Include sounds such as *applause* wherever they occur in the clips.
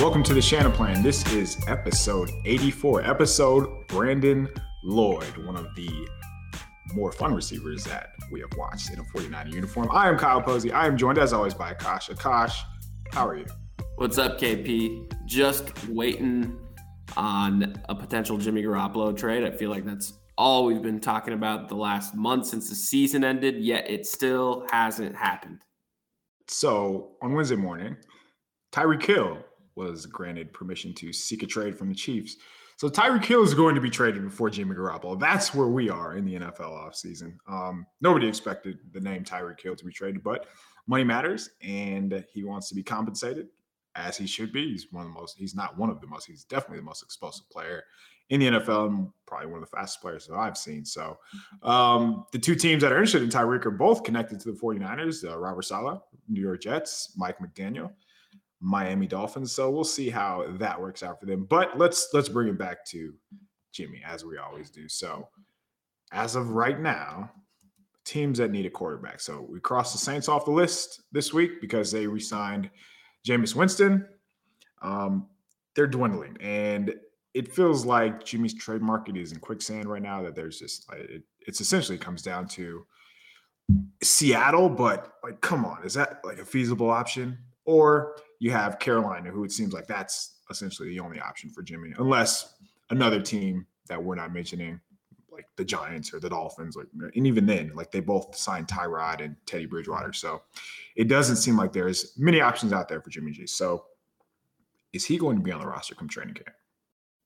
Welcome to the Shanaplan. This is episode 84. Episode Brandon Lloyd, one of the more fun receivers that we have watched in a 49 uniform. I am Kyle Posey. I am joined as always by Akash. Akash, how are you? What's up, KP? Just waiting on a potential Jimmy Garoppolo trade. I feel like that's all we've been talking about the last month since the season ended, yet it still hasn't happened. So on Wednesday morning, Tyreek Hill was granted permission to seek a trade from the Chiefs. So Tyreek Hill is going to be traded before Jimmy Garoppolo. That's where we are in the NFL offseason. Um, nobody expected the name Tyreek Hill to be traded, but money matters, and he wants to be compensated as he should be. He's one of the most. He's not one of the most. He's definitely the most explosive player in the NFL and probably one of the fastest players that I've seen. So um, the two teams that are interested in Tyreek are both connected to the 49ers, uh, Robert Saleh, New York Jets, Mike McDaniel. Miami Dolphins. So we'll see how that works out for them. But let's let's bring it back to Jimmy as we always do. So as of right now, teams that need a quarterback. So we crossed the Saints off the list this week because they re-signed Jameis Winston. Um, they're dwindling, and it feels like Jimmy's trade market is in quicksand right now. That there's just like it, it's essentially comes down to Seattle, but like, come on, is that like a feasible option? Or you have Carolina, who it seems like that's essentially the only option for Jimmy, unless another team that we're not mentioning, like the Giants or the Dolphins, like and even then, like they both signed Tyrod and Teddy Bridgewater. So it doesn't seem like there's many options out there for Jimmy G. So is he going to be on the roster come training camp?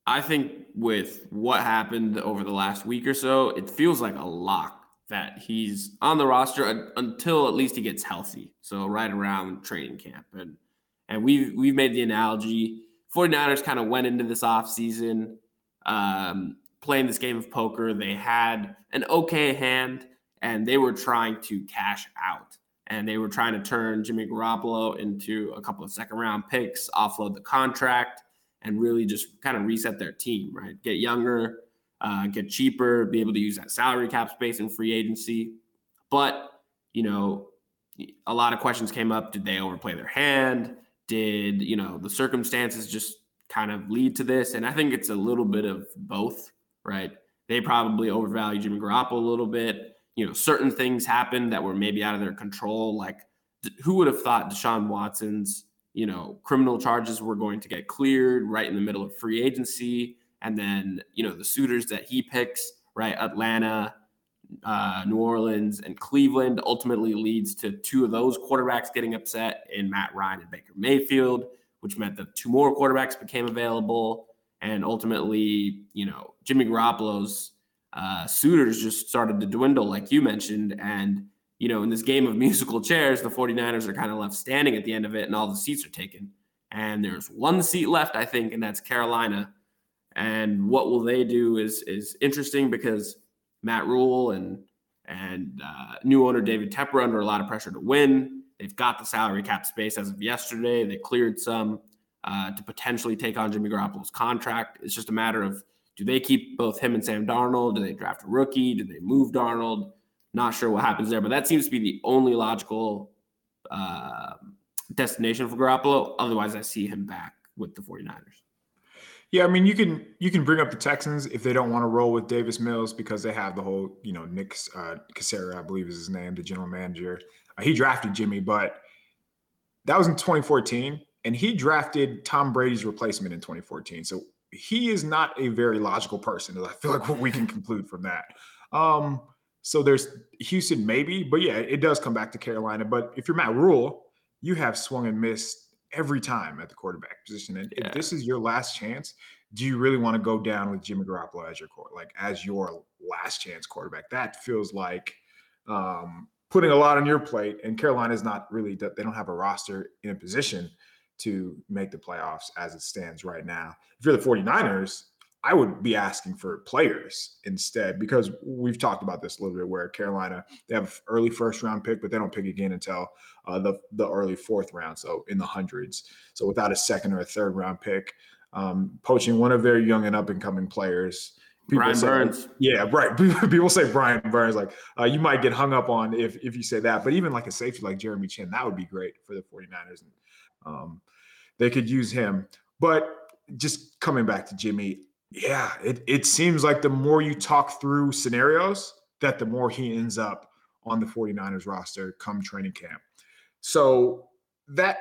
I think with what happened over the last week or so, it feels like a lock that he's on the roster until at least he gets healthy. So right around training camp. And and we've we've made the analogy 49ers kind of went into this offseason um, playing this game of poker. They had an okay hand and they were trying to cash out. And they were trying to turn Jimmy Garoppolo into a couple of second round picks, offload the contract, and really just kind of reset their team, right? Get younger, uh, get cheaper, be able to use that salary cap space in free agency. But, you know, a lot of questions came up. Did they overplay their hand? Did, you know, the circumstances just kind of lead to this? And I think it's a little bit of both, right? They probably overvalued Jimmy Garoppolo a little bit. You know, certain things happened that were maybe out of their control. Like, who would have thought Deshaun Watson's, you know, criminal charges were going to get cleared right in the middle of free agency? And then, you know, the suitors that he picks, right? Atlanta, uh, New Orleans, and Cleveland ultimately leads to two of those quarterbacks getting upset in Matt Ryan and Baker Mayfield, which meant that two more quarterbacks became available. And ultimately, you know, Jimmy Garoppolo's uh, suitors just started to dwindle, like you mentioned. And, you know, in this game of *laughs* musical chairs, the 49ers are kind of left standing at the end of it and all the seats are taken. And there's one seat left, I think, and that's Carolina and what will they do is is interesting because Matt Rhule and and uh, new owner David Tepper under a lot of pressure to win. They've got the salary cap space as of yesterday. They cleared some uh, to potentially take on Jimmy Garoppolo's contract. It's just a matter of do they keep both him and Sam Darnold? Do they draft a rookie? Do they move Darnold? Not sure what happens there, but that seems to be the only logical uh, destination for Garoppolo. Otherwise, I see him back with the 49ers. Yeah, I mean, you can you can bring up the Texans if they don't want to roll with Davis Mills because they have the whole, you know, Nick uh, Caserio, I believe is his name, the general manager. Uh, he drafted Jimmy, but that was in 2014, and he drafted Tom Brady's replacement in 2014. So he is not a very logical person. I feel like what we can conclude from that. Um, so there's Houston, maybe, but yeah, it does come back to Carolina. But if you're Matt Rhule, you have swung and missed every time at the quarterback position. And yeah. if this is your last chance, do you really want to go down with Jimmy Garoppolo as your core, like as your last chance quarterback? That feels like um, putting a lot on your plate. And Carolina is not really they don't have a roster in a position to make the playoffs as it stands right now. If you're the 49ers, I would be asking for players instead because we've talked about this a little bit. Where Carolina they have early first round pick, but they don't pick again until uh, the the early fourth round, so in the hundreds. So without a second or a third round pick, um, poaching one of their young and up and coming players. People Brian say, Burns. Yeah, right. *laughs* People say Brian Burns. Like uh, you might get hung up on if if you say that, but even like a safety like Jeremy Chinn, that would be great for the 49ers. And, um, they could use him. But just coming back to Jimmy, yeah, it, it seems like the more you talk through scenarios, that the more he ends up on the 49ers roster come training camp. So that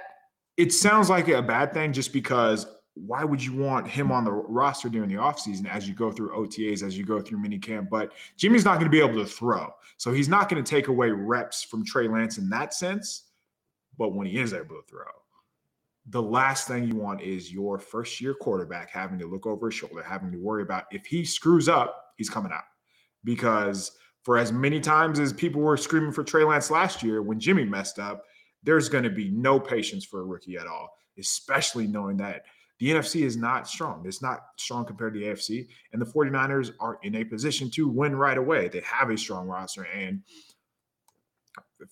it sounds like a bad thing just because why would you want him on the roster during the offseason as you go through OTAs, as you go through minicamp? But Jimmy's not going to be able to throw. So he's not going to take away reps from Trey Lance in that sense. But when he is able to throw, the last thing you want is your first year quarterback having to look over his shoulder, having to worry about if he screws up, he's coming out. Because for as many times as people were screaming for Trey Lance last year when Jimmy messed up, there's going to be no patience for a rookie at all, especially knowing that the NFC is not strong. It's not strong compared to the AFC. And the 49ers are in a position to win right away. They have a strong roster. And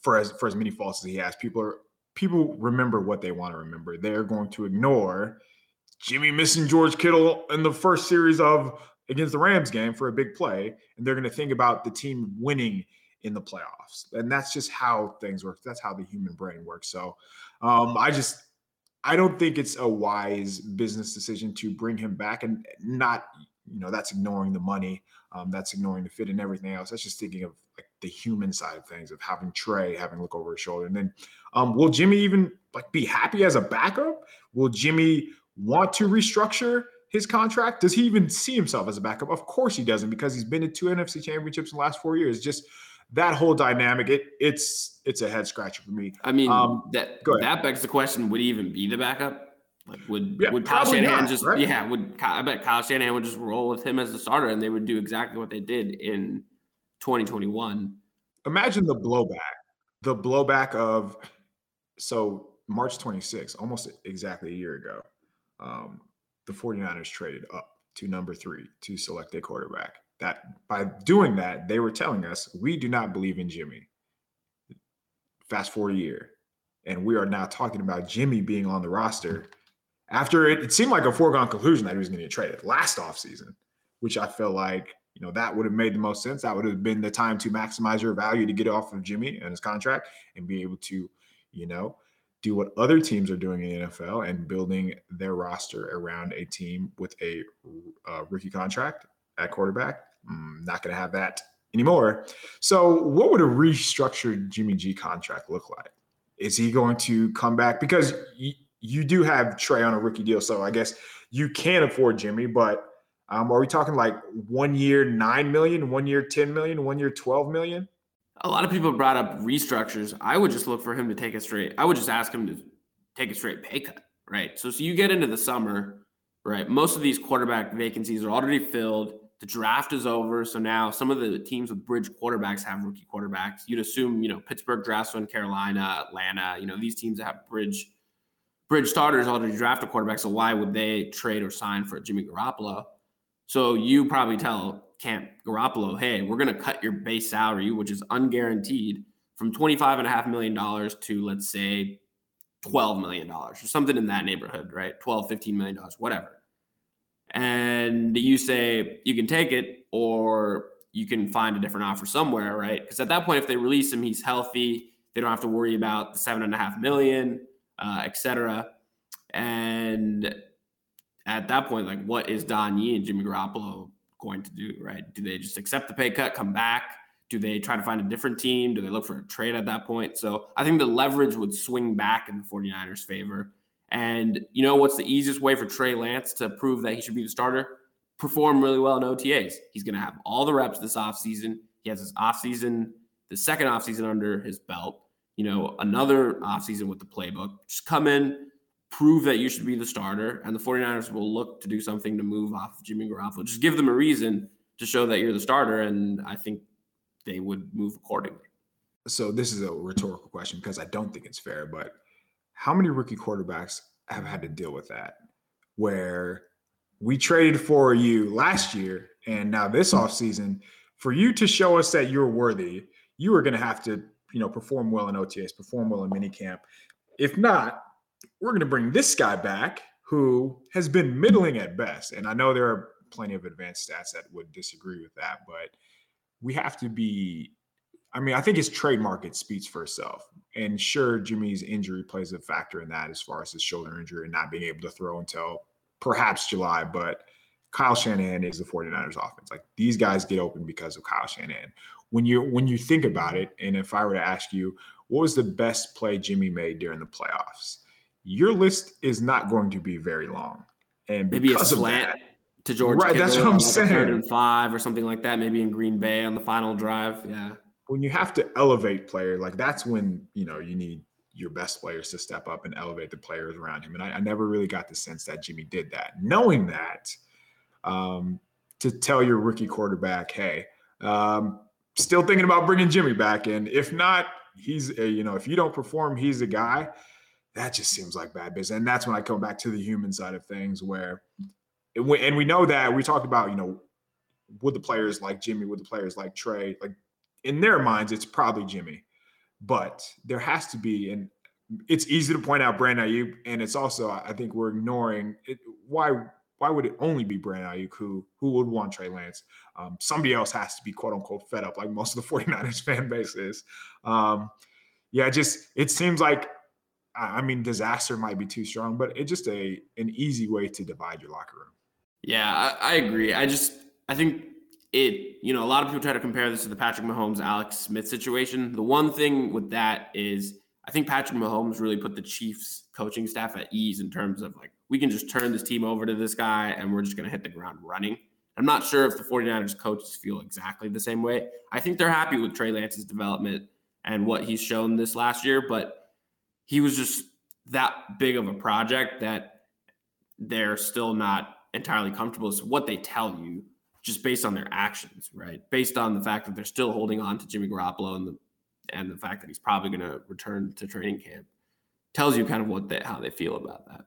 for as for as many faults as he has, people are people remember what they want to remember. They're going to ignore Jimmy missing George Kittle in the first series of against the Rams game for a big play, and they're going to think about the team winning in the playoffs. And that's just how things work. That's how the human brain works. So um, I just I don't think it's a wise business decision to bring him back and not, you know, that's ignoring the money. Um, that's ignoring the fit and everything else. That's just thinking of the human side of things of having Trey having look over his shoulder. And then um, will Jimmy even like be happy as a backup? Will Jimmy want to restructure his contract? Does he even see himself as a backup? Of course he doesn't because he's been to two NFC championships in the last four years. Just that whole dynamic, it it's it's a head scratcher for me. I mean, um, that that begs the question: Would he even be the backup? Like, would yeah, would Kyle Shanahan not, just right? yeah? Would I bet Kyle Shanahan would just roll with him as the starter, and they would do exactly what they did in 2021. Imagine the blowback, the blowback of so March 26, almost exactly a year ago, um, the 49ers traded up to number three to select a quarterback that by doing that, they were telling us we do not believe in Jimmy. Fast forward a year, and we are now talking about Jimmy being on the roster after it, it seemed like a foregone conclusion that he was going to get traded last offseason, which I felt like, you know, that would have made the most sense. That would have been the time to maximize your value to get off of Jimmy and his contract and be able to, you know, do what other teams are doing in the NFL and building their roster around a team with a uh, rookie contract at quarterback Mm, not going to have that anymore. So, what would a restructured Jimmy G contract look like? Is he going to come back? Because y- you do have Trey on a rookie deal, so I guess you can afford Jimmy. But um, are we talking like one year nine million, one year ten million, one year twelve million? A lot of people brought up restructures. I would just look for him to take a straight. I would just ask him to take a straight pay cut, right? So, so you get into the summer, right? Most of these quarterback vacancies are already filled the draft is over. So now some of the teams with bridge quarterbacks have rookie quarterbacks. You'd assume, you know, Pittsburgh drafts one, Carolina, Atlanta, you know, these teams that have bridge bridge starters already draft a quarterback. So why would they trade or sign for Jimmy Garoppolo? So you probably tell Camp Garoppolo, hey, we're going to cut your base salary, which is unguaranteed, from $25.5 million to, let's say, $12 million or something in that neighborhood, right? 12, $15 million, whatever and you say you can take it or you can find a different offer somewhere, right? Because at that point, if they release him, he's healthy. They don't have to worry about the seven and a half million, uh, et cetera. And at that point, like, what is Don Yee and Jimmy Garoppolo going to do, right? Do they just accept the pay cut, come back? Do they try to find a different team? Do they look for a trade at that point? So I think the leverage would swing back in the 49ers' favor. And you know what's the easiest way for Trey Lance to prove that he should be the starter? Perform really well in OTAs. He's going to have all the reps this offseason. He has his offseason, the second offseason under his belt. You know, another offseason with the playbook. Just come in, prove that you should be the starter, and the 49ers will look to do something to move off of Jimmy Garoppolo. Just give them a reason to show that you're the starter, and I think they would move accordingly. So this is a rhetorical question because I don't think it's fair, but how many rookie quarterbacks have had to deal with that? Where we traded for you last year and now this offseason, for you to show us that you're worthy, you are going to have to, you know, perform well in OTAs, perform well in minicamp. If not, we're going to bring this guy back who has been middling at best. And I know there are plenty of advanced stats that would disagree with that, but we have to be I mean, I think his trade market speaks for itself. And sure, Jimmy's injury plays a factor in that as far as his shoulder injury and not being able to throw until perhaps July, but Kyle Shanahan is the 49ers offense. Like these guys get open because of Kyle Shanahan. When you when you think about it, and if I were to ask you, what was the best play Jimmy made during the playoffs? Your list is not going to be very long. And maybe a slant that, to George. Right, Kittle that's what I'm like saying. Third and five or something like that. Maybe in Green Bay on the final drive. Yeah. When you have to elevate player, like that's when you know you need your best players to step up and elevate the players around him. And I, I never really got the sense that Jimmy did that. Knowing that, um, to tell your rookie quarterback, hey, um, still thinking about bringing Jimmy back in. If not, he's a, you know, if you don't perform, he's a guy. That just seems like bad business. And that's when I come back to the human side of things where, and we know that we talked about, you know, would the players like Jimmy, would the players like Trey, like in their minds, it's probably Jimmy. But there has to be, and it's easy to point out Brandon Aiyuk, and it's also I think we're ignoring it. Why why would it only be Brandon Aiyuk who who would want Trey Lance? Um, somebody else has to be quote unquote fed up, like most of the *laughs* 49ers fan base is. Um, yeah, just it seems like I mean disaster might be too strong, but it's just a an easy way to divide your locker room. Yeah, I, I agree. I just I think it, you know, a lot of people try to compare this to the Patrick Mahomes, Alex Smith situation. The one thing with that is I think Patrick Mahomes really put the Chiefs coaching staff at ease in terms of like, we can just turn this team over to this guy and we're just going to hit the ground running. I'm not sure if the 49ers coaches feel exactly the same way. I think they're happy with Trey Lance's development and what he's shown this last year, but he was just that big of a project that they're still not entirely comfortable. It's what they tell you just based on their actions, right? Based on the fact that they're still holding on to Jimmy Garoppolo and the and the fact that he's probably going to return to training camp tells you kind of what they how they feel about that.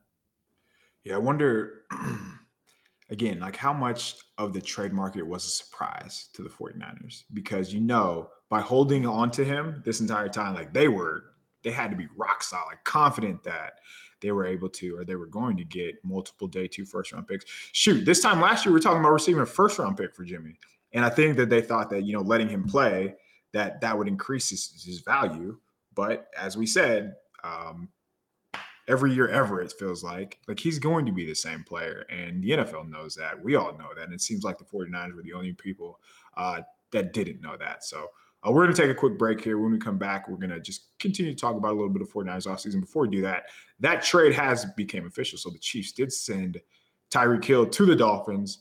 Yeah, I wonder *clears throat* again, like how much of the trade market was a surprise to the 49ers because you know, by holding on to him this entire time like they were they had to be rock solid, confident that they were able to or they were going to get multiple day two first round picks. Shoot, this time last year we are talking about receiving a first round pick for Jimmy. And I think that they thought that, you know, letting him play that that would increase his, his value. But as we said, um, every year ever, it feels like like he's going to be the same player. And the NFL knows that. We all know that. And it seems like the 49ers were the only people uh, that didn't know that. So uh, we're going to take a quick break here. When we come back, we're going to just continue to talk about a little bit of 49ers offseason. Before we do that, that trade has became official. So the Chiefs did send Tyreek Hill to the Dolphins.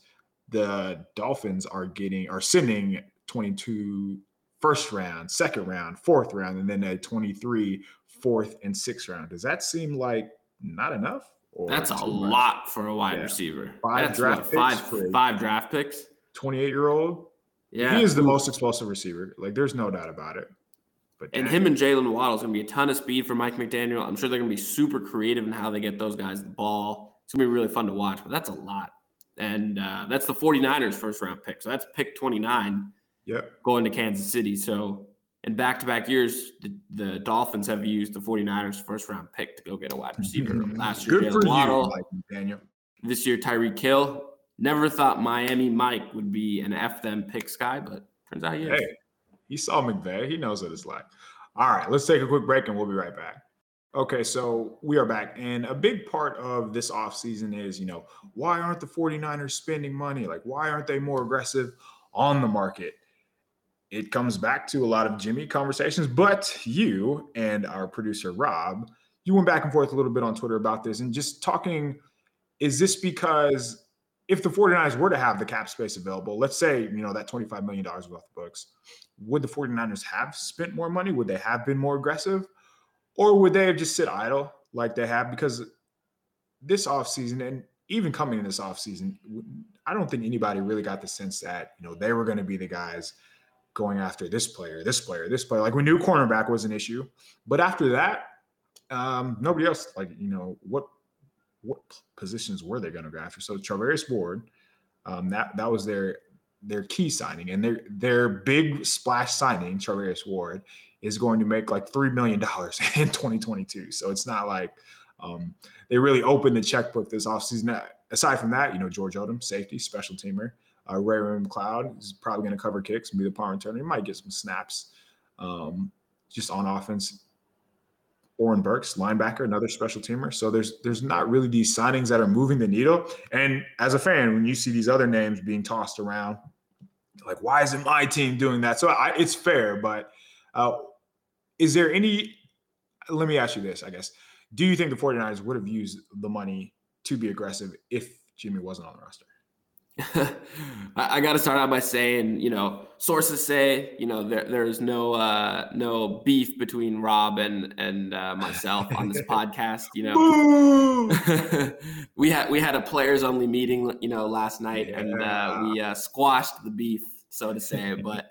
The Dolphins are getting are sending 22 first round, second round, fourth round, and then a 23 fourth and sixth round. Does that seem like not enough? That's a lot for a wide yeah. receiver. Five That's draft what, five, five draft picks. 28 year old yeah, he is the most explosive receiver. Like, there's no doubt about it. But and him and Jaylen Waddle is going to be a ton of speed for Mike McDaniel. I'm sure they're going to be super creative in how they get those guys the ball. It's going to be really fun to watch, but that's a lot. And uh, that's the 49ers first round pick. So that's pick 29 yep. going to Kansas City. So in back to back years, the, the, Dolphins have used the 49ers first round pick to go get a wide receiver. *laughs* Last year, Good Jaylen Waddle. You, Mike McDaniel. This year, Tyreek Hill. Never thought Miami Mike would be an F them picks guy, but turns out he is. Hey, he saw McVay. He knows what it's like. All right, let's take a quick break and we'll be right back. Okay, so we are back. And a big part of this offseason is, you know, why aren't the 49ers spending money? Like, why aren't they more aggressive on the market? It comes back to a lot of Jimmy conversations, but you and our producer, Rob, you went back and forth a little bit on Twitter about this and just talking. Is this because if the 49ers were to have the cap space available, let's say, you know, that $25 million was off the books, would the 49ers have spent more money? Would they have been more aggressive? Or would they have just sit idle like they have? Because this offseason and even coming in this offseason, I don't think anybody really got the sense that, you know, they were going to be the guys going after this player, this player, this player. Like we knew cornerback was an issue. But after that, um, nobody else, like, you know, what what positions were they going to go after? So Charvarius Ward, um, that that was their their key signing, and their their big splash signing, Charvarius Ward, is going to make like three million dollars *laughs* in 2022. So it's not like um, they really opened the checkbook this offseason. Aside from that, you know, George Odom, safety, special teamer. Uh, Ray Ray McCloud is probably going to cover kicks and be the power returner. He might get some snaps um, just on offense Oren Burks, linebacker, another special teamer. So there's there's not really these signings that are moving the needle. And as a fan, when you see these other names being tossed around, like why isn't my team doing that? So I, it's fair, but uh, is there any? Let me ask you this, I guess. Do you think the 49ers would have used the money to be aggressive if Jimmy wasn't on the roster? *laughs* I, got to start out by saying, you know, sources say, you know, there, there's no uh, no beef between Rob and and uh, myself on this *laughs* podcast. You know, *laughs* we had we had a players only meeting, you know, last night, yeah. and uh, we uh, squashed the beef, so to say. But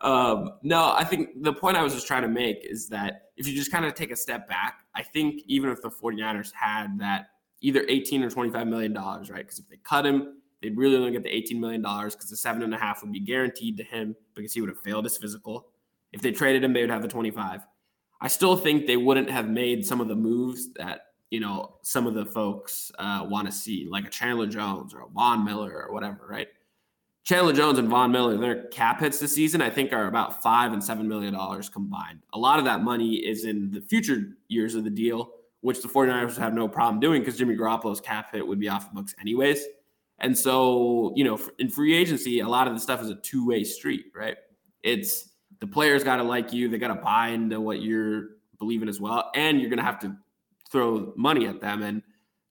um, no, I think the point I was just trying to make is that if you just kind of take a step back, I think even if the 49ers had that either 18 or 25 million dollars, right? Because if they cut him, they'd really only get the 18 million dollars because the seven and a half would be guaranteed to him because he would have failed his physical. If they traded him, they would have the 25. I still think they wouldn't have made some of the moves that you know some of the folks uh, want to see, like a Chandler Jones or a Von Miller or whatever, right? Chandler Jones and Von Miller, their cap hits this season, I think, are about five and seven million dollars combined. A lot of that money is in the future years of the deal which the 49ers would have no problem doing because Jimmy Garoppolo's cap hit would be off the books anyways. And so, you know, in free agency, a lot of the stuff is a two way street, right? It's the players got to like you, they got to buy into what you're believing as well. And you're going to have to throw money at them and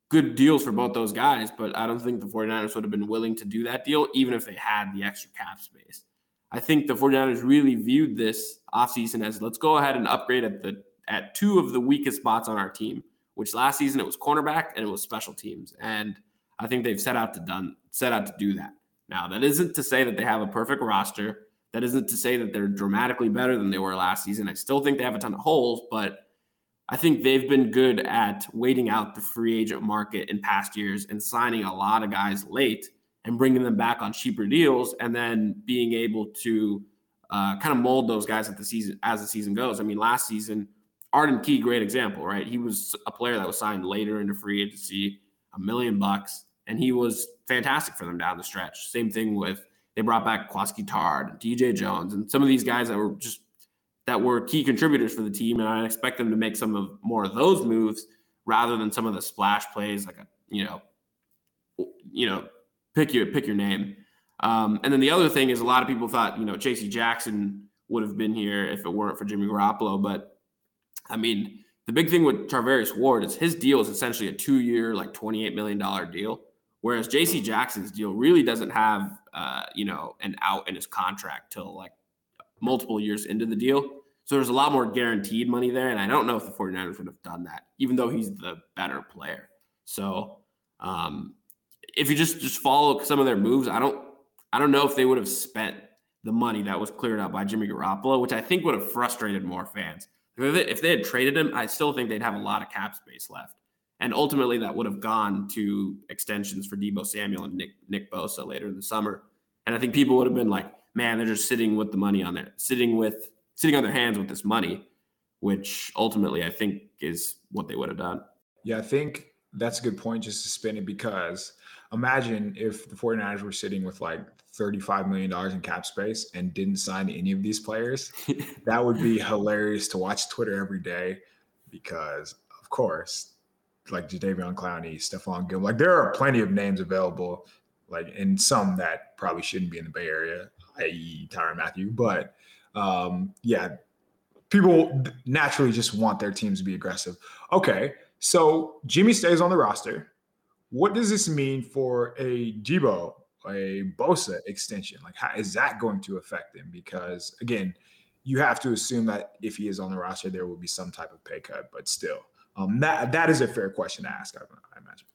good deals for both those guys. But I don't think the 49ers would have been willing to do that deal, even if they had the extra cap space. I think the 49ers really viewed this offseason as let's go ahead and upgrade at the at two of the weakest spots on our team, which last season it was cornerback and it was special teams. And I think they've set out to done set out to do that. Now, that isn't to say that they have a perfect roster. That isn't to say that they're dramatically better than they were last season. I still think they have a ton of holes, but I think they've been good at waiting out the free agent market in past years and signing a lot of guys late and bringing them back on cheaper deals and then being able to uh, kind of mold those guys at the season as the season goes. I mean, last season Arden Key, great example, right? He was a player that was signed later into free agency, a million bucks, and he was fantastic for them down the stretch. Same thing with they brought back Jaquiski Tartt, DJ Jones, and some of these guys that were just that were key contributors for the team. And I expect them to make some of more of those moves rather than some of the splash plays, like a you know, you know, pick your pick your name. Um, and then the other thing is a lot of people thought you know J.C. Jackson would have been here if it weren't for Jimmy Garoppolo, but I mean, the big thing with Charvarius Ward is his deal is essentially a two year, like $28 million deal. Whereas JC Jackson's deal really doesn't have, uh, you know, an out in his contract till like multiple years into the deal. So there's a lot more guaranteed money there. And I don't know if the 49ers would have done that, even though he's the better player. So um, if you just just follow some of their moves, I don't I don't know if they would have spent the money that was cleared out by Jimmy Garoppolo, which I think would have frustrated more fans. If they, had traded him, I still think they'd have a lot of cap space left. And ultimately, that would have gone to extensions for Deebo Samuel and Nick Nick Bosa later in the summer. And I think people would have been like, "Man, they're just sitting with the money on there, sitting with sitting on their hands with this money," which ultimately I think is what they would have done. Yeah, I think that's a good point just to spin it because imagine if the 49ers were sitting with like $35 million in cap space and didn't sign any of these players, *laughs* that would be hilarious to watch Twitter every day because, of course, like Jadeveon Clowney, Stephon Gill, like there are plenty of names available, like and some that probably shouldn't be in the Bay Area, i.e. Tyrann Mathieu. But um, yeah, people naturally just want their teams to be aggressive. Okay, so Jimmy stays on the roster. What does this mean for a Deebo a Bosa extension? Like, how is that going to affect him? Because again, you have to assume that if he is on the roster, there will be some type of pay cut. But still, um, that that is a fair question to ask. I, I imagine.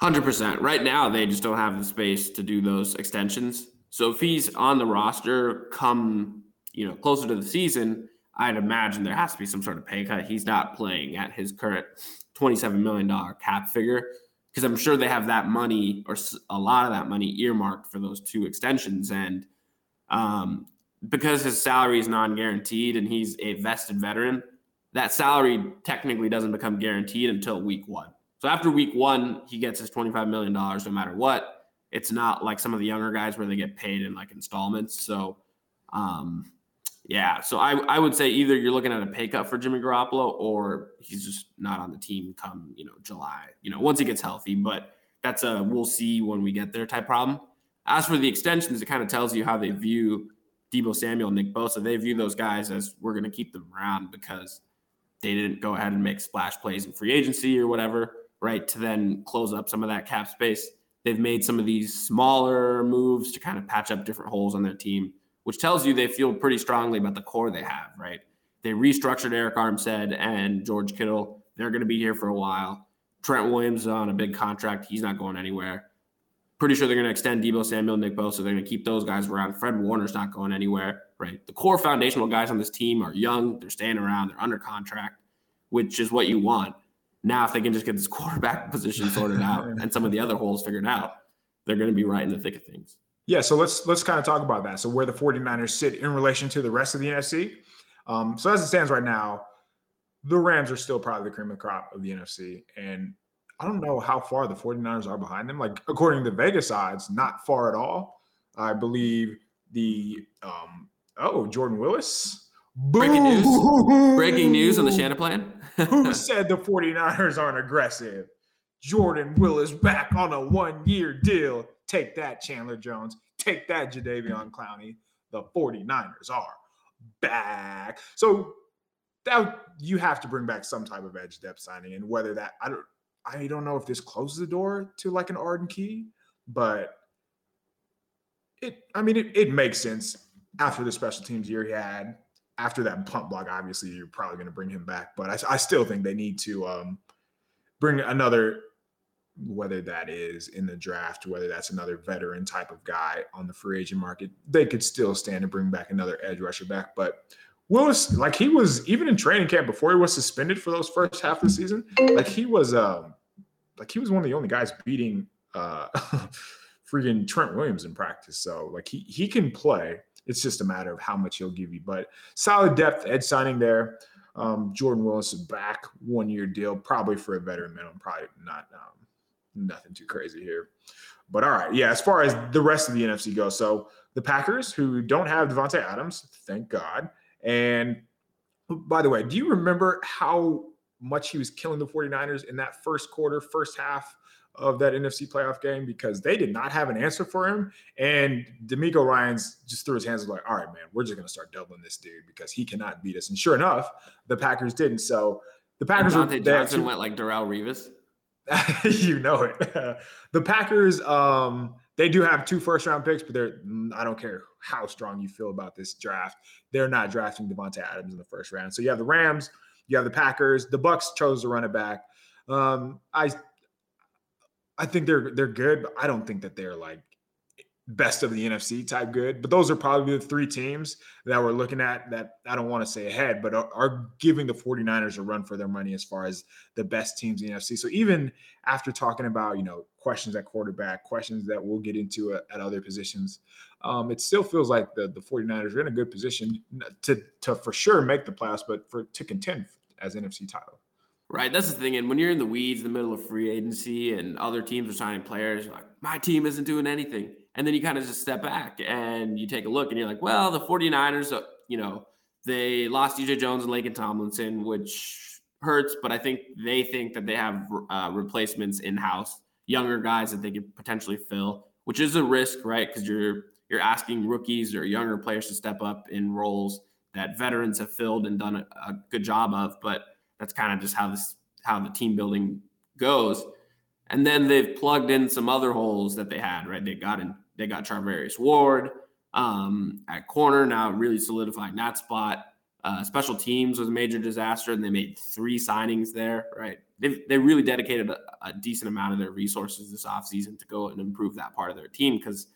Hundred percent. Right now, they just don't have the space to do those extensions. So if he's on the roster, come you know closer to the season, I'd imagine there has to be some sort of pay cut. He's not playing at his current twenty-seven million dollar cap figure because I'm sure they have that money or a lot of that money earmarked for those two extensions. And um, because his salary is non guaranteed and he's a vested veteran, that salary technically doesn't become guaranteed until week one. So after week one, he gets his $25 million no matter what. It's not like some of the younger guys where they get paid in like installments. So, um, Yeah, so I I would say either you're looking at a pay cut for Jimmy Garoppolo or he's just not on the team come you know July. You know once he gets healthy, but that's a we'll see when we get there type problem. As for the extensions, it kind of tells you how they view Deebo Samuel and Nick Bosa. They view those guys as we're going to keep them around because they didn't go ahead and make splash plays in free agency or whatever, right? To then close up some of that cap space. They've made some of these smaller moves to kind of patch up different holes on their team which tells you they feel pretty strongly about the core they have, right? They restructured Arik Armstead and George Kittle. They're going to be here for a while. Trent Williams on a big contract. He's not going anywhere. Pretty sure they're going to extend Deebo Samuel, Nick Bosa. They're going to keep those guys around. Fred Warner's not going anywhere, right? The core foundational guys on this team are young. They're staying around. They're under contract, which is what you want. Now, if they can just get this *laughs* quarterback position sorted out *laughs* and some of the other holes figured out, they're going to be right in the thick of things. Yeah, so let's let's kind of talk about that. So where the 49ers sit in relation to the rest of the NFC. Um, so as it stands right now, the Rams are still probably the cream of the crop of the NFC. And I don't know how far the 49ers are behind them. Like according to Vegas odds, not far at all. I believe the um, oh, Jordan Willis. Breaking news. Breaking news on the Shanaplan. *laughs* Who said the 49ers aren't aggressive? Jordan Willis back on a one-year deal. Take that, Chandler Jones. Take that, Jadeveon Clowney. The 49ers are back. So that you have to bring back some type of edge depth signing, and whether that I don't I don't know if this closes the door to like an Arden Key, but it I mean it, it makes sense after the special teams year he had. After that punt block, obviously you're probably going to bring him back, but I, I still think they need to um, bring another whether that is in the draft, whether that's another veteran type of guy on the free agent market, they could still stand to bring back another edge rusher back. But Willis, like he was even in training camp before he was suspended for those first half of the season, like he was um like he was one of the only guys beating uh *laughs* freaking Trent Williams in practice. So like he he can play. It's just a matter of how much he'll give you. But solid depth edge signing there. Um, Jordan Willis is back, one year deal, probably for a veteran minimum, probably not um, nothing too crazy here. But all right, yeah. As far as the rest of the NFC goes, so the Packers, who don't have Davante Adams, thank God. And by the way, do you remember how much he was killing the 49ers in that first quarter, first half of that NFC playoff game? Because they did not have an answer for him. And DeMeco Ryans just threw his hands like, all right, man, we're just going to start doubling this dude because he cannot beat us. And sure enough, the Packers didn't. So the Packers and Dante Johnson went like Darrelle Revis. *laughs* you know it. *laughs* the Packers, um, they do have two first round picks, but they're I don't care how strong you feel about this draft. They're not drafting Davante Adams in the first round. So you have the Rams, you have the Packers, the Bucs chose to run it back. Um, I I think they're they're good, but I don't think that they're like best of the NFC type good. But those are probably the three teams that we're looking at that I don't want to say ahead, but are, are, giving the 49ers a run for their money as far as the best teams in the NFC. So even after talking about, you know, questions at quarterback, questions that we'll get into at, at other positions, um, it still feels like the, the 49ers are in a good position to, to for sure make the playoffs, but for to contend as NFC title. Right. That's the thing. And when you're in the weeds, in the middle of free agency and other teams are signing players, like, my team isn't doing anything and then you kind of just step back and you take a look and you're like, well, the 49ers, uh, you know, they lost DJ Jones and Laken Tomlinson, which hurts, but I think they think that they have uh, replacements in house, younger guys that they could potentially fill, which is a risk, right? Because you're you're asking rookies or younger players to step up in roles that veterans have filled and done a, a good job of. But that's kind of just how this how the team building goes. And then they've plugged in some other holes that they had, right? They got in they got Charvarius Ward um, at corner, now really solidifying that spot. Uh, special teams was a major disaster, and they made three signings there, right? They they really dedicated a, a, decent amount of their resources this offseason to go and improve that part of their team because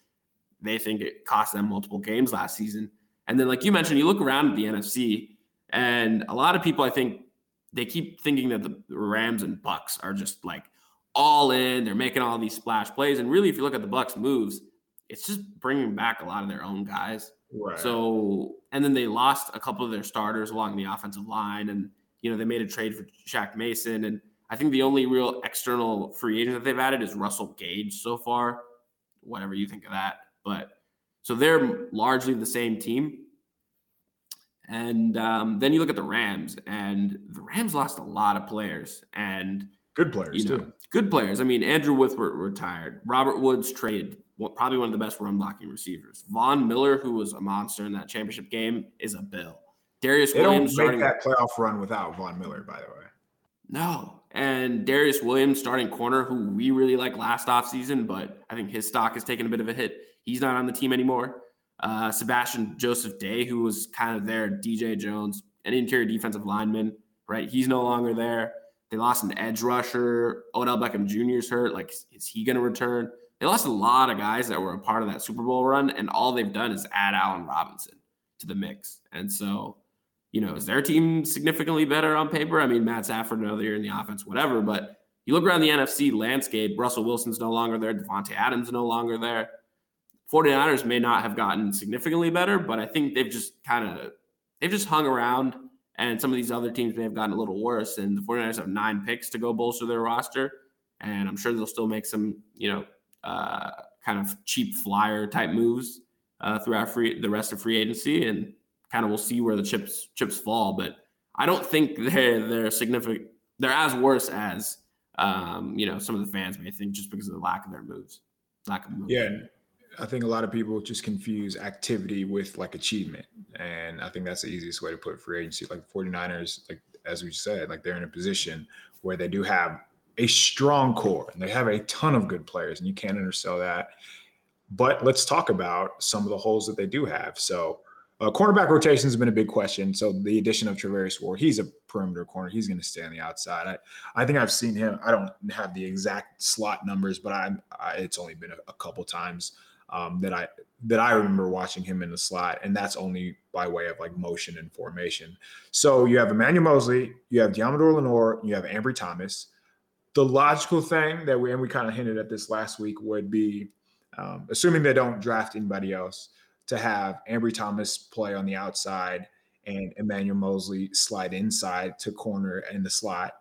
they think it cost them multiple games last season. And then, like you mentioned, you look around at the NFC, and a lot of people, I think, they keep thinking that the Rams and Bucs are just like all in. They're making all these splash plays, and really, if you look at the Bucs' moves, it's just bringing back a lot of their own guys. Right. So, and then they lost a couple of their starters along the offensive line, and you know they made a trade for Shaq Mason, and I think the only real external free agent that they've added is Russell Gage so far. Whatever you think of that, but so they're largely the same team. And um, then you look at the Rams, and the Rams lost a lot of players and good players you know, too. Good players. I mean, Andrew Whitworth retired. Robert Woods traded. Probably one of the best run blocking receivers. Von Miller, who was a monster in that championship game, is a bill. Darious they Williams don't make that playoff run without Von Miller, by the way. No. And Darious Williams, starting corner, who we really like last offseason, but I think his stock has taken a bit of a hit. He's not on the team anymore. Uh, Sebastian Joseph Day, who was kind of there, DJ Jones, an interior defensive lineman, right? He's no longer there. They lost an edge rusher. Odell Beckham Jr. is hurt. Like, is he going to return? They lost a lot of guys that were a part of that Super Bowl run, and all they've done is add Allen Robinson to the mix. And so, you know, is their team significantly better on paper? I mean, Matt Stafford another year in the offense, whatever. But you look around the NFC landscape, Russell Wilson's no longer there. Davante Adams no longer there. 49ers may not have gotten significantly better, but I think they've just kind of they've just hung around and some of these other teams may have gotten a little worse. And the 49ers have nine picks to go bolster their roster. And I'm sure they'll still make some, you know, uh, kind of cheap flyer type moves uh, throughout free the rest of free agency, and kind of we'll see where the chips chips fall. But I don't think *laughs* they're they're significant. They're as worse as um, you know some of the fans may think just because of the lack of their moves, lack of moves. Yeah, I think a lot of people just confuse activity with like achievement. And I think that's the easiest way to put free agency. Like 49ers, like as we said, like they're in a position where they do have a strong core and they have a ton of good players, and you can't undersell that. But let's talk about some of the holes that they do have. So uh, cornerback rotation has been a big question. So the addition of Charvarius Ward, he's a perimeter corner. He's going to stay on the outside. I, I think I've seen him. I don't have the exact slot numbers, but I'm. I, it's only been a, a couple times um, that I that I remember watching him in the slot, and that's only by way of like motion and formation. So you have Emmanuel Moseley, you have Deommodore Lenoir, you have Ambry Thomas. The logical thing that we and we kind of hinted at this last week would be, um, assuming they don't draft anybody else, to have Ambry Thomas play on the outside and Emmanuel Moseley slide inside to corner in the slot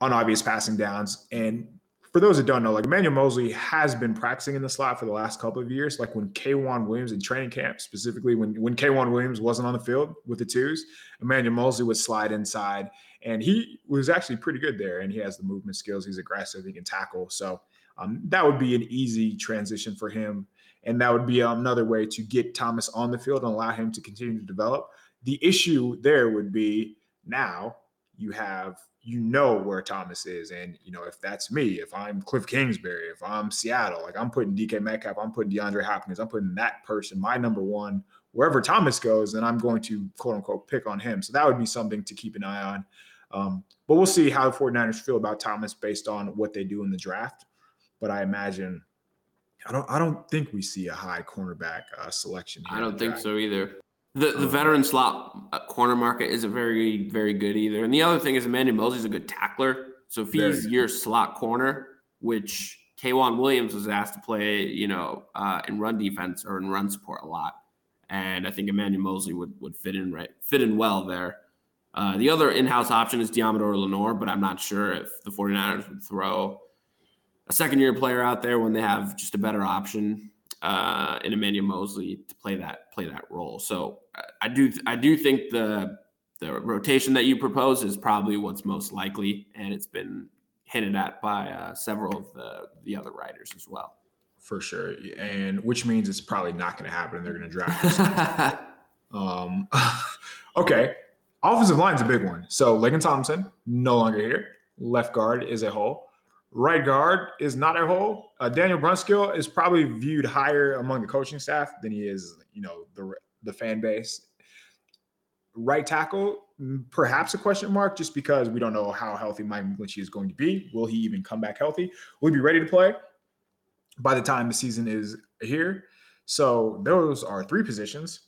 on obvious passing downs and for those that don't know, like Emmanuel Moseley has been practicing in the slot for the last couple of years. Like when K'Waun Williams in training camp, specifically when when K'Waun Williams wasn't on the field with the twos, Emmanuel Moseley would slide inside, and he was actually pretty good there. And he has the movement skills. He's aggressive. He can tackle. So um, that would be an easy transition for him, and that would be another way to get Thomas on the field and allow him to continue to develop. The issue there would be now you have you know where Thomas is. And, you know, if that's me, if I'm Cliff Kingsbury, if I'm Seattle, like I'm putting DK Metcalf, I'm putting DeAndre Hopkins, I'm putting that person, my number one, wherever Thomas goes, and I'm going to quote unquote pick on him. So that would be something to keep an eye on. Um, but we'll see how the 49ers feel about Thomas based on what they do in the draft. But I imagine I don't I don't think we see a high cornerback uh, selection. I don't think so either. The the veteran slot uh, corner market isn't very very good either. And the other thing is Emmanuel Moseley's a good tackler. So if he's your slot corner, which K'Waun Williams was asked to play, you know, uh, in run defense or in run support a lot, and I think Emmanuel Moseley would would fit in right fit in well there. Uh, the other in-house option is Deommodore Lenoir, but I'm not sure if the 49ers would throw a second year player out there when they have just a better option uh, in Emmanuel Moseley to play that play that role. So I do I do think the the rotation that you propose is probably what's most likely, and it's been hinted at by uh, several of the the other writers as well. For sure, and which means it's probably not going to happen. And they're going to draft. *laughs* um, *laughs* okay, offensive line is a big one. So Laken Thompson, no longer here. Left guard is a hole. Right guard is not a hole. Uh, Daniel Brunskill is probably viewed higher among the coaching staff than he is, you know, the the fan base. Right tackle, perhaps a question mark, just because we don't know how healthy Mike McGlinchey is going to be. Will he even come back healthy? Will he be ready to play by the time the season is here? So those are three positions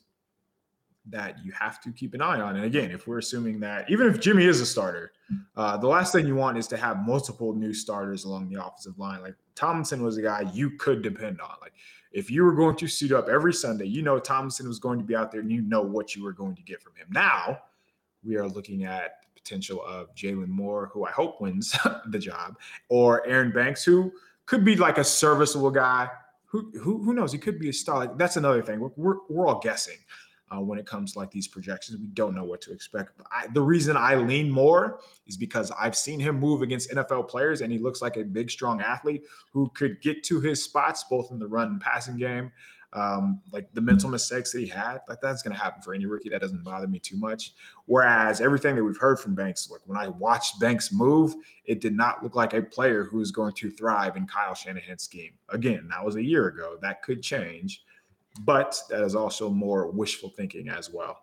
that you have to keep an eye on. And again, if we're assuming that even if Jimmy is a starter, uh, the last thing you want is to have multiple new starters along the offensive line. Like Tomlinson was a guy you could depend on. Like if you were going to suit up every Sunday, you know Tomlinson was going to be out there and you know what you were going to get from him. Now we are looking at the potential of Jaylon Moore, who I hope wins *laughs* the job, or Aaron Banks, who could be like a serviceable guy. Who, who, who knows? He could be a star. Like, that's another thing. We're, we're, we're all guessing. Uh, when it comes to like these projections. We don't know what to expect. I, the reason I lean more is because I've seen him move against NFL players, and he looks like a big, strong athlete who could get to his spots both in the run and passing game. Um, like the mental mistakes that he had, like that's going to happen for any rookie. That doesn't bother me too much. Whereas everything that we've heard from Banks, like when I watched Banks move, it did not look like a player who is going to thrive in Kyle Shanahan's scheme. Again, that was a year ago. That could change, but that is also more wishful thinking as well.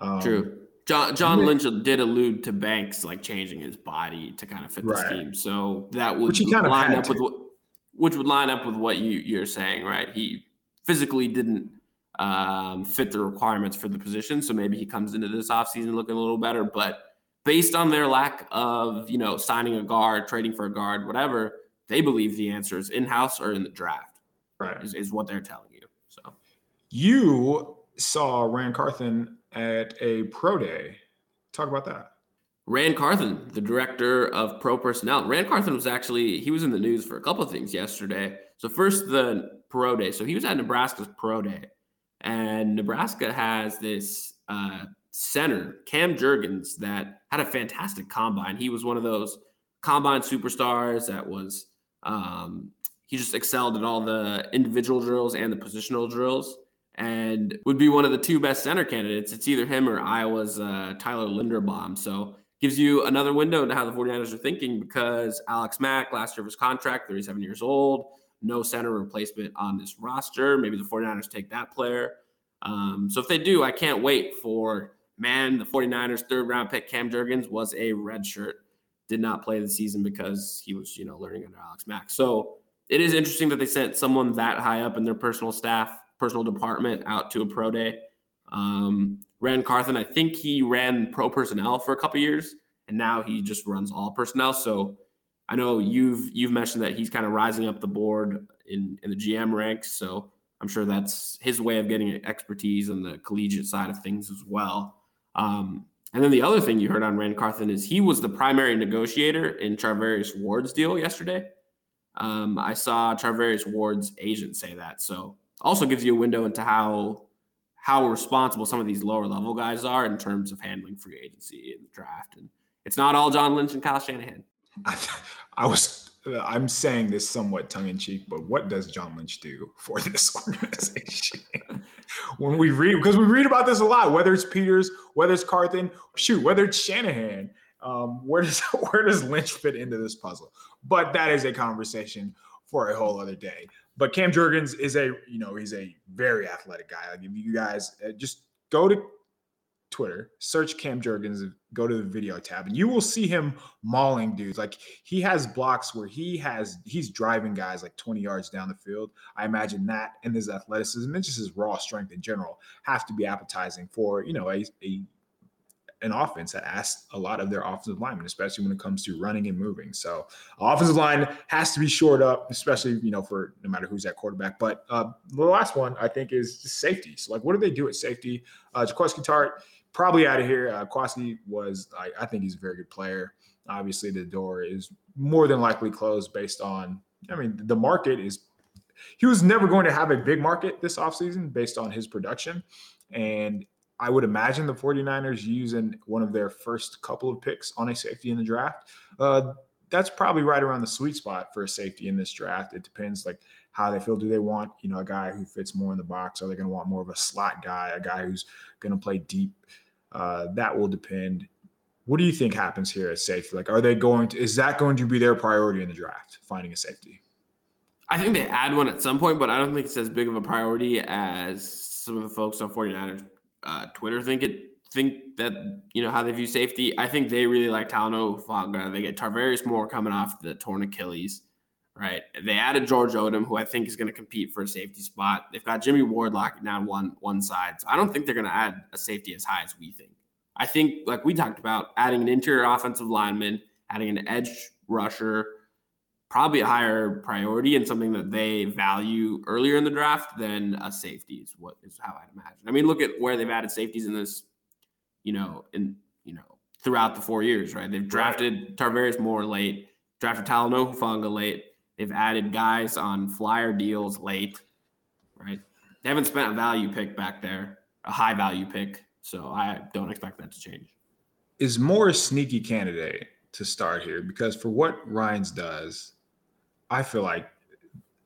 Um, True. John, John Lynch did allude to Banks like changing his body to kind of fit the right. scheme, so that would line up to. with what, which would line up with what you you're saying, right? He physically didn't um, fit the requirements for the position. So maybe he comes into this offseason looking a little better. But based on their lack of, you know, signing a guard, trading for a guard, whatever, they believe the answer is in house or in the draft. Right. Is, is what they're telling you saw Ran Carthon at a pro day. Talk about that. Ran Carthon, the director of pro personnel. Ran Carthon was actually he was in the news for a couple of things yesterday. So first the pro day. So he was at Nebraska's pro day, and Nebraska has this uh, center, Cam Jurgens, that had a fantastic combine. He was one of those combine superstars that was um, he just excelled at all the individual drills and the positional drills and would be one of the two best center candidates. It's either him or Iowa's uh, Tyler Linderbaum. So gives you another window into how the 49ers are thinking because Alex Mack, last year of his contract, 37 years old, no center replacement on this roster. Maybe the 49ers take that player. Um, so if they do, I can't wait for man, the 49ers third round pick Cam Jurgens was a red shirt, did not play the season because he was, you know, learning under Alex Mack. So it is interesting that they sent someone that high up in their personal staff, personal department out to a pro day. Um, Ran Carthon, I think he ran pro personnel for a couple years, and now he just runs all personnel. So I know you've you've mentioned that he's kind of rising up the board in in the GM ranks, so I'm sure that's his way of getting expertise on the collegiate side of things as well. Um, and then the other thing you heard on Ran Carthon is he was the primary negotiator in Charvarius Ward's deal yesterday. Um, I saw Charvarius Ward's agent say that, so also gives you a window into how how responsible some of these lower level guys are in terms of handling free agency and draft. And it's not all John Lynch and Kyle Shanahan. I, I was I'm saying this somewhat tongue in cheek, but what does John Lynch do for this *laughs* organization? when we read, because we read about this a lot, whether it's Peters, whether it's Carthon, shoot, whether it's Shanahan, um, where does *laughs* where does Lynch fit into this puzzle? But that is a conversation for a whole other day. But Cam Jurgens is a, you know, he's a very athletic guy. Like if you guys uh, just go to Twitter, search Cam Jurgens, go to the video tab, and you will see him mauling dudes. Like he has blocks where he has he's driving guys like 20 yards down the field. I imagine that and his athleticism and just his raw strength in general have to be appetizing for you know a, a an offense that asks a lot of their offensive linemen, especially when it comes to running and moving. So offensive line has to be shored up, especially, you know, for no matter who's at quarterback. But uh, the last one I think is safety. So like, what do they do at safety? Uh, Jaquiski Tartt, probably out of here. Uh, Kwasi was, I, I, think he's a very good player. Obviously, the door is more than likely closed based on, I mean, the market is, he was never going to have a big market this offseason based on his production. And I would imagine the 49ers using one of their first couple of picks on a safety in the draft. Uh, that's probably right around the sweet spot for a safety in this draft. It depends like how they feel. Do they want, you know, a guy who fits more in the box? Are they going to want more of a slot guy, a guy who's going to play deep? Uh, that will depend. What do you think happens here at safety? Like, are they going to, is that going to be their priority in the draft, finding a safety? I think they add one at some point, but I don't think it's as big of a priority as some of the folks on 49ers uh, Twitter think it think that you know how they view safety. I think they really like Talanoa Hufanga. They get Tarvarius Moore coming off the torn Achilles right? They added George Odum, who I think is going to compete for a safety spot. They've got Jimmy Ward locking down one one side. So I don't think they're going to add a safety as high as we think. I think, like we talked about, adding an interior offensive lineman, adding an edge rusher, probably a higher priority and something that they value earlier in the draft than a safety is what is how I'd imagine. I mean, look at where they've added safeties in this, you know, in you know throughout the four years, right? They've drafted Tarvarius Moore late, drafted Talanoa Hufanga late, They've added guys on flyer deals late, right? They haven't spent a value pick back there. a high value pick. So I don't expect that to change. Is Moore a sneaky candidate to start here? Because for what Ryans does, I feel like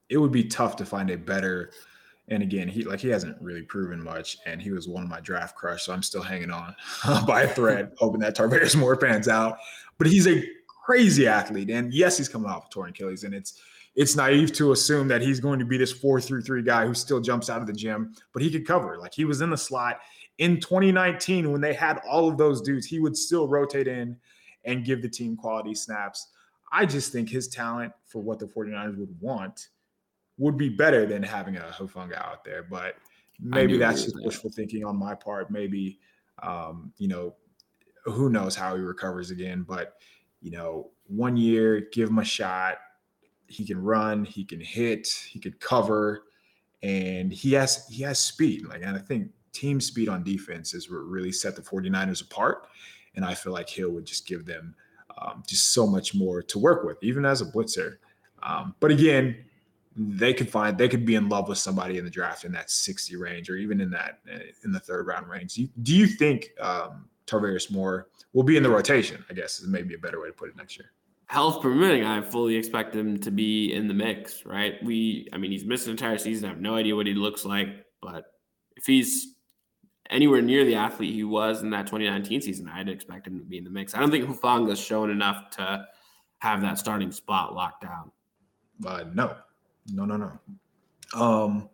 it would be tough to find a better. And again, he like he hasn't really proven much, and he was one of my draft crush, so I'm still hanging on *laughs* uh, by a thread, *laughs* hoping that Tarvarius Moore pans out. But he's a crazy athlete, and yes, he's coming off a torn Achilles, and it's it's naive to assume that he's going to be this four through three guy who still jumps out of the gym, but he could cover. Like he was in the slot in 2019 when they had all of those dudes, he would still rotate in and give the team quality snaps. I just think his talent for what the 49ers would want would be better than having a Hufanga out there. But maybe that's just wishful thinking on my part. Maybe, um, you know, who knows how he recovers again. But, you know, one year, give him a shot. He can run, he can hit, he could cover, and he has he has speed. Like, and I think team speed on defense is what really set the 49ers apart. And I feel like Hill would just give them um, just so much more to work with, even as a blitzer. Um, but again, they could find they could be in love with somebody in the draft in that 60 range or even in that in the third round range. Do you, do you think um, Moore will be in the rotation? I guess is maybe a better way to put it next year. Health permitting, I fully expect him to be in the mix. Right? We, I mean, he's missed an entire season. I have no idea what he looks like, but if he's anywhere near the athlete he was in that 2019 season, I'd expect him to be in the mix. I don't think Hufanga's shown enough to have that starting spot locked down. Uh, no, no, no, no. Um,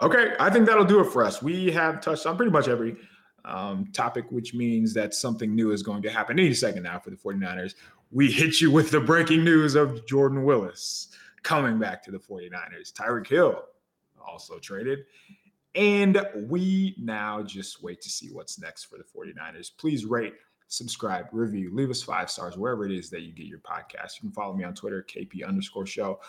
okay, I think that'll do it for us. We have touched on pretty much every um, topic, which means that something new is going to happen any second now for the 49ers. We hit you with the breaking news of Jordan Willis coming back to the 49ers. Tyreek Hill also traded. And we now just wait to see what's next for the 49ers. Please rate, subscribe, review, leave us five stars wherever it is that you get your podcast. You can follow me on Twitter, KP underscore show.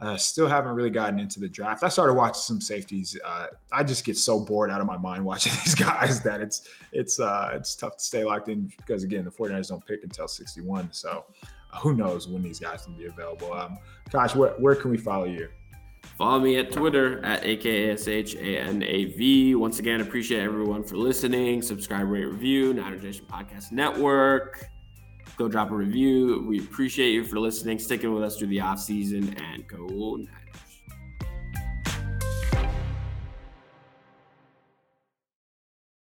Uh, still haven't really gotten into the draft. I started watching some safeties. Uh, I just get so bored out of my mind *laughs* watching these guys that it's it's uh, it's tough to stay locked in because again the 49ers don't pick until 61. So uh, who knows when these guys can be available. Um, Kosh, where, where can we follow you? Follow me at Twitter at AKASHANAV. Once again, appreciate everyone for listening. Subscribe, rate, review, Niner Nation Podcast Network. Go drop a review. We appreciate you for listening, sticking with us through the off season, and go Niners.